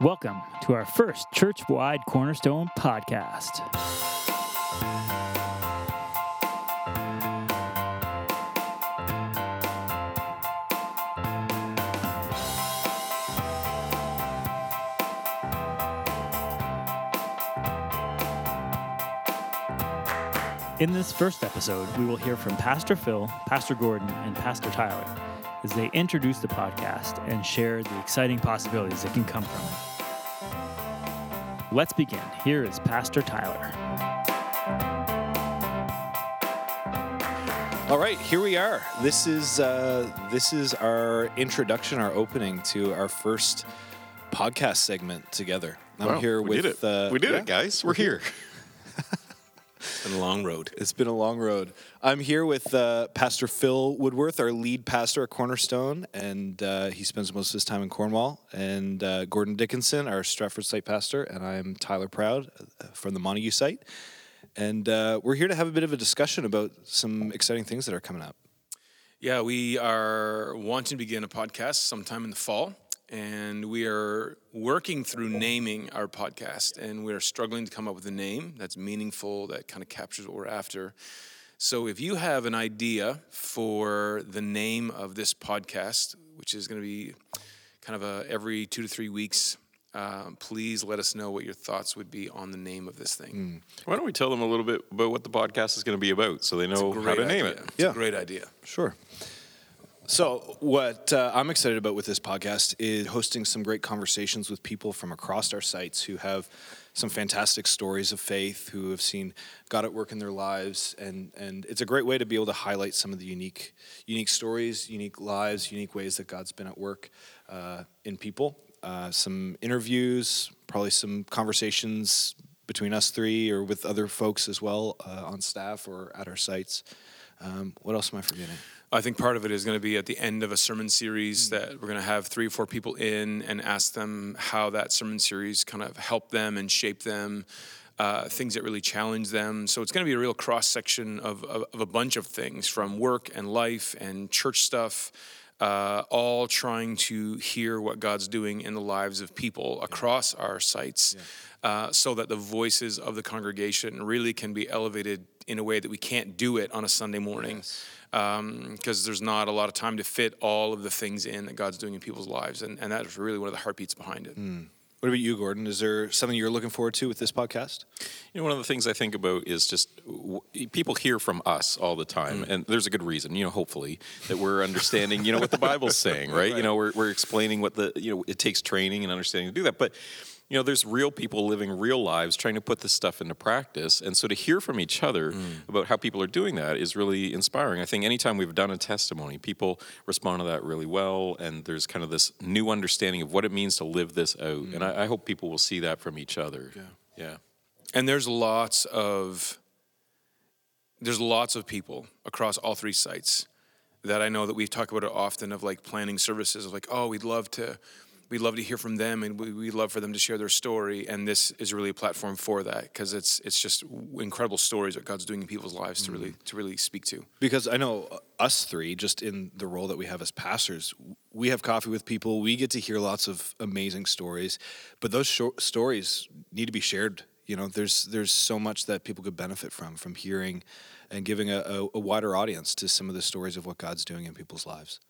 Welcome to our first church wide Cornerstone podcast. In this first episode, we will hear from Pastor Phil, Pastor Gordon, and Pastor Tyler as they introduce the podcast and share the exciting possibilities that can come from it. Let's begin. Here is Pastor Tyler. All right, here we are. This is uh, this is our introduction, our opening to our first podcast segment together. I'm Wow, here we with did it. Uh, we did yeah, it, guys. We're here. It's been a long road. It's been a long road. I'm here with uh, Pastor Phil Woodworth, our lead pastor at Cornerstone, and uh, he spends most of his time in Cornwall. And uh, Gordon Dickinson, our Stratford site pastor, and I'm Tyler Proud uh, from the Montague site. And uh, we're here to have a bit of a discussion about some exciting things that are coming up. Yeah, we are wanting to begin a podcast sometime in the fall, and we are working through naming our podcast, and we are struggling to come up with a name that's meaningful, that kind of captures what we're after. So, if you have an idea for the name of this podcast, which is going to be kind of a every two to three weeks, um, please let us know what your thoughts would be on the name of this thing. Why don't we tell them a little bit about what the podcast is going to be about so they know how to name it? It's Yeah. a great idea. Sure. So, what uh, I'm excited about with this podcast is hosting some great conversations with people from across our sites who have some fantastic stories of faith, who have seen God at work in their lives, and and it's a great way to be able to highlight some of the unique unique stories, unique lives, unique ways that God's been at work uh, in people. Uh, some interviews, probably some conversations between us three or with other folks as well uh, on staff or at our sites. Um, what else am I forgetting? I think part of it is going to be at the end of a sermon series that we're going to have three or four people in and ask them how that sermon series kind of helped them and shaped them, uh, things that really challenge them. So it's going to be a real cross section of, of, of a bunch of things from work and life and church stuff. Uh, all trying to hear what God's doing in the lives of people across our sites, uh, so that the voices of the congregation really can be elevated in a way that we can't do it on a Sunday morning Um, because there's not a lot of time to fit all of the things in that God's doing in people's lives. And, and that's really one of the heartbeats behind it. Hmm. What about you, Gordon? Is there something you're looking forward to with this podcast? You know, one of the things I think about is just w- people hear from us all the time, hmm. and there's a good reason, you know, hopefully, that we're understanding, you know, what the Bible's saying, right? You know, we're, we're explaining what the, you know, it takes training and understanding to do that. But, you know, there's real people living real lives trying to put this stuff into practice. And so to hear from each other mm. about how people are doing that is really inspiring. I think anytime we've done a testimony, people respond to that really well. And there's kind of this new understanding of what it means to live this out. And mm. I, I hope people will see that from each other. Yeah. Yeah. And there's lots of there's lots of people across all three sites that I know that we've talked about it often of like planning services of like, oh, we'd love to we'd love to hear from them and we, we'd love for them to share their story. And this is really a platform for that because it's it's just incredible stories that God's doing in people's lives to really to really speak to. Because I know uh, us three, just in the role that we have as pastors, we have coffee with people. We get to hear lots of amazing stories, but those short stories need to be shared. You know, there's there's so much that people could benefit from from hearing and giving a, a, a wider audience to some of the stories of what God's doing in people's lives.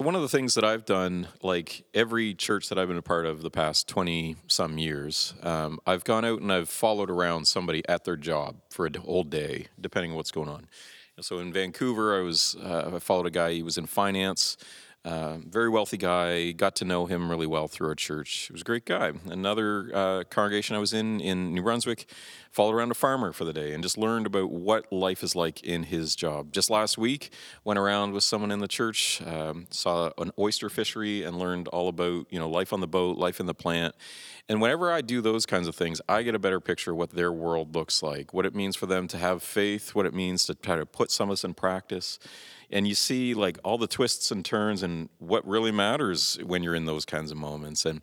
One of the things that I've done, like every church that I've been a part of the past 20 some years, um, I've gone out and I've followed around somebody at their job for a whole day, depending on what's going on. So in Vancouver, I was uh, I followed a guy. He was in finance, uh, very wealthy guy. Got to know him really well through our church. He was a great guy. Another uh, congregation I was in in New Brunswick, followed around a farmer for the day and just learned about what life is like in his job. Just last week, went around with someone in the church, um, saw an oyster fishery, and learned all about you know life on the boat, life in the plant. And whenever I do those kinds of things, I get a better picture of what their world looks like, what it means for them to have faith, what it means to try to put some of this in practice. And you see like all the twists and turns and what really matters when you're in those kinds of moments. And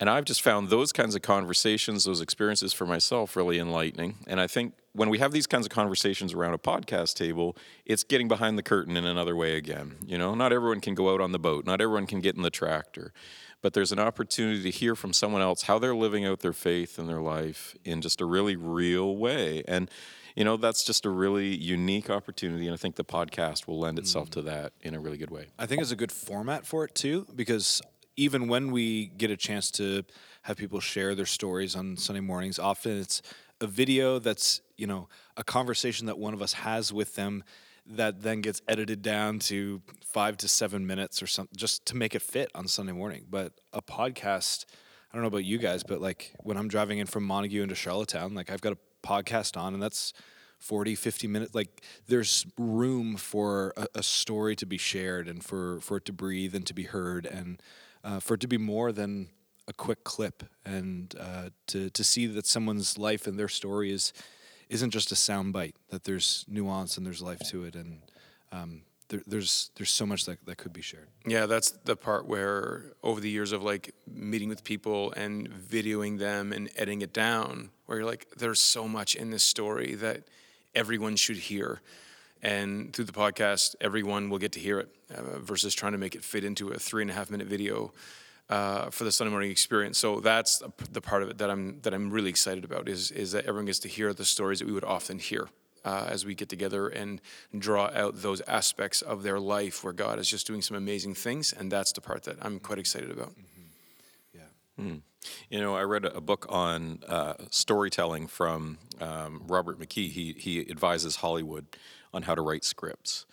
and I've just found those kinds of conversations, those experiences for myself really enlightening. And I think when we have these kinds of conversations around a podcast table, it's getting behind the curtain in another way again. You know, not everyone can go out on the boat, not everyone can get in the tractor. but there's an opportunity to hear from someone else how they're living out their faith in their life in just a really real way. And you know, that's just a really unique opportunity and I think the podcast will lend itself mm. to that in a really good way. I think it's a good format for it too, because even when we get a chance to have people share their stories on Sunday mornings, often it's a video that's, you know, a conversation that one of us has with them that then gets edited down to five to seven minutes or something just to make it fit on Sunday morning. But a podcast, I don't know about you guys, but like when I'm driving in from Montague into Charlottetown, like I've got a podcast on and that's 40 50 minutes like there's room for a, a story to be shared and for for it to breathe and to be heard and uh, for it to be more than a quick clip and uh, to to see that someone's life and their story is isn't just a soundbite, that there's nuance and there's life to it and um, there, there's there's so much that, that could be shared Yeah, that's the part where over the years of like meeting with people and videoing them and editing it down, where you're like, there's so much in this story that everyone should hear. And through the podcast, everyone will get to hear it uh, versus trying to make it fit into a three and a half minute video uh, for the Sunday morning experience. So that's the part of it that I'm that I'm really excited about is is that everyone gets to hear the stories that we would often hear uh, as we get together and draw out those aspects of their life where God is just doing some amazing things, and that's the part that I'm quite excited about. Yeah. You know, I read a a book on uh, storytelling from um, Robert McKee. He he advises Hollywood on how to write scripts,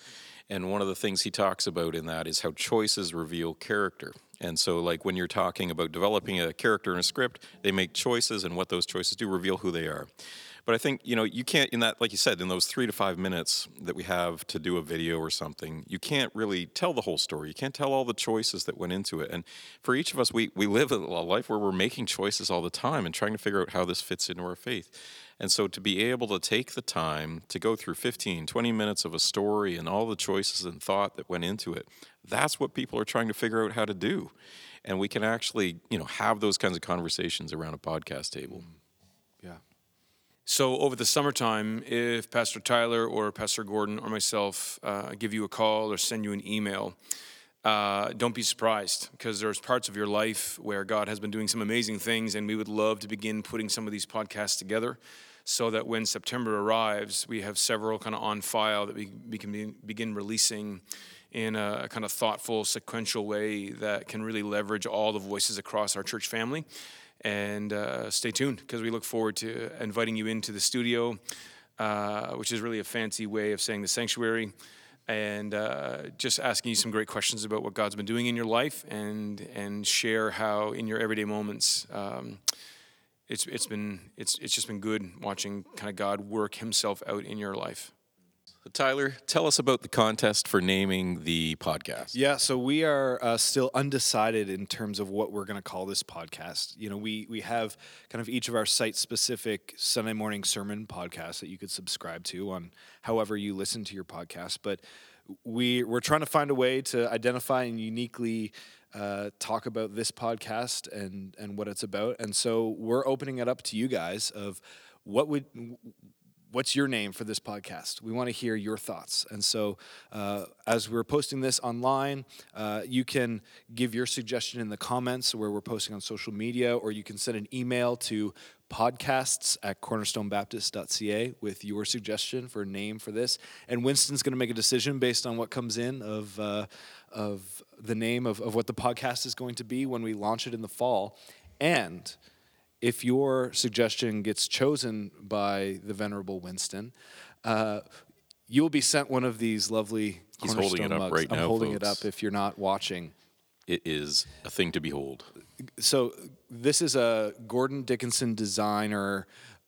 and one of the things he talks about in that is how choices reveal character. And so, like when you're talking about developing a character in a script, they make choices, and what those choices do reveal who they are. But I think you know you can't in that like you said in those three to five minutes that we have to do a video or something, you can't really tell the whole story. You can't tell all the choices that went into it. And for each of us, we we live a life where we're making choices all the time and trying to figure out how this fits into our faith. And so to be able to take the time to go through 15, 20 minutes of a story and all the choices and thought that went into it, that's what people are trying to figure out how to do. And we can actually, you know, have those kinds of conversations around a podcast table. yeah So over the summertime, if Pastor Tyler or Pastor Gordon or myself uh, give you a call or send you an email, uh, don't be surprised because there's parts of your life where God has been doing some amazing things, and we would love to begin putting some of these podcasts together, so that when September arrives, we have several kind of on file that we, we can be, begin releasing in a kind of thoughtful, sequential way that can really leverage all the voices across our church family and uh, stay tuned because we look forward to inviting you into the studio, uh, which is really a fancy way of saying the sanctuary, and uh, just asking you some great questions about what God's been doing in your life, and and share how in your everyday moments. Um, it's, it's been it's, it's just been good watching kind of God work Himself out in your life. Tyler, tell us about the contest for naming the podcast. Yeah, so we are uh, still undecided in terms of what we're going to call this podcast. You know, we we have kind of each of our site specific Sunday morning sermon podcasts that you could subscribe to on however you listen to your podcast, but we we're trying to find a way to identify and uniquely uh, talk about this podcast and and what it's about. And so we're opening it up to you guys of what would what's your name for this podcast? We want to hear your thoughts. And so, uh, as we're posting this online, uh, you can give your suggestion in the comments where we're posting on social media, or you can send an email to podcasts at cornerstonebaptist.ca with your suggestion for a name for this. And Winston's going to make a decision based on what comes in of, uh, of the name of, of what the podcast is going to be when we launch it in the fall. And if your suggestion gets chosen by the venerable Winston, uh, you'll be sent one of these lovely. He's holding it up mugs. right I'm now, holding it up if you're not watching. It is a thing to behold, So this is a Gordon Dickinson designer.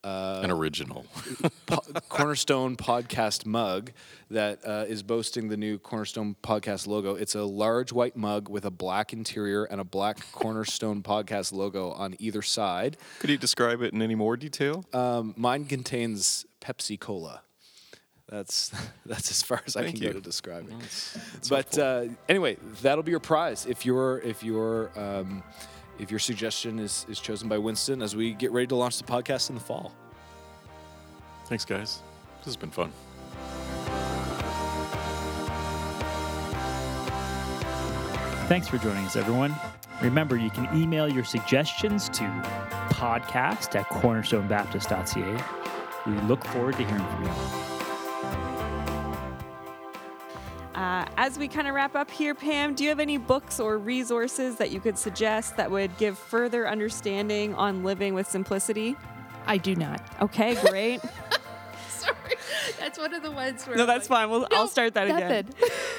Uh, an original. po- Cornerstone podcast mug that uh, is boasting the new Cornerstone podcast logo. It's a large white mug with a black interior and a black Cornerstone podcast logo on either side. Could you describe it in any more detail? Um, mine contains Pepsi Cola. That's that's as far as I Thank can you. go to describe it. It's but uh, anyway, that'll be your prize if your if your um, if your suggestion is is chosen by Winston as we get ready to launch the podcast in the fall. Thanks, guys. This has been fun. Thanks for joining us, everyone. Remember, you can email your suggestions to podcast at cornerstonebaptist.ca. We look forward to hearing from you. As we kind of wrap up here, Pam, do you have any books or resources that you could suggest that would give further understanding on living with simplicity? I do not. Okay, great. Sorry. That's one of the ones where no, I'm that's like, fine. We'll, "No, I'll start that again. nothing."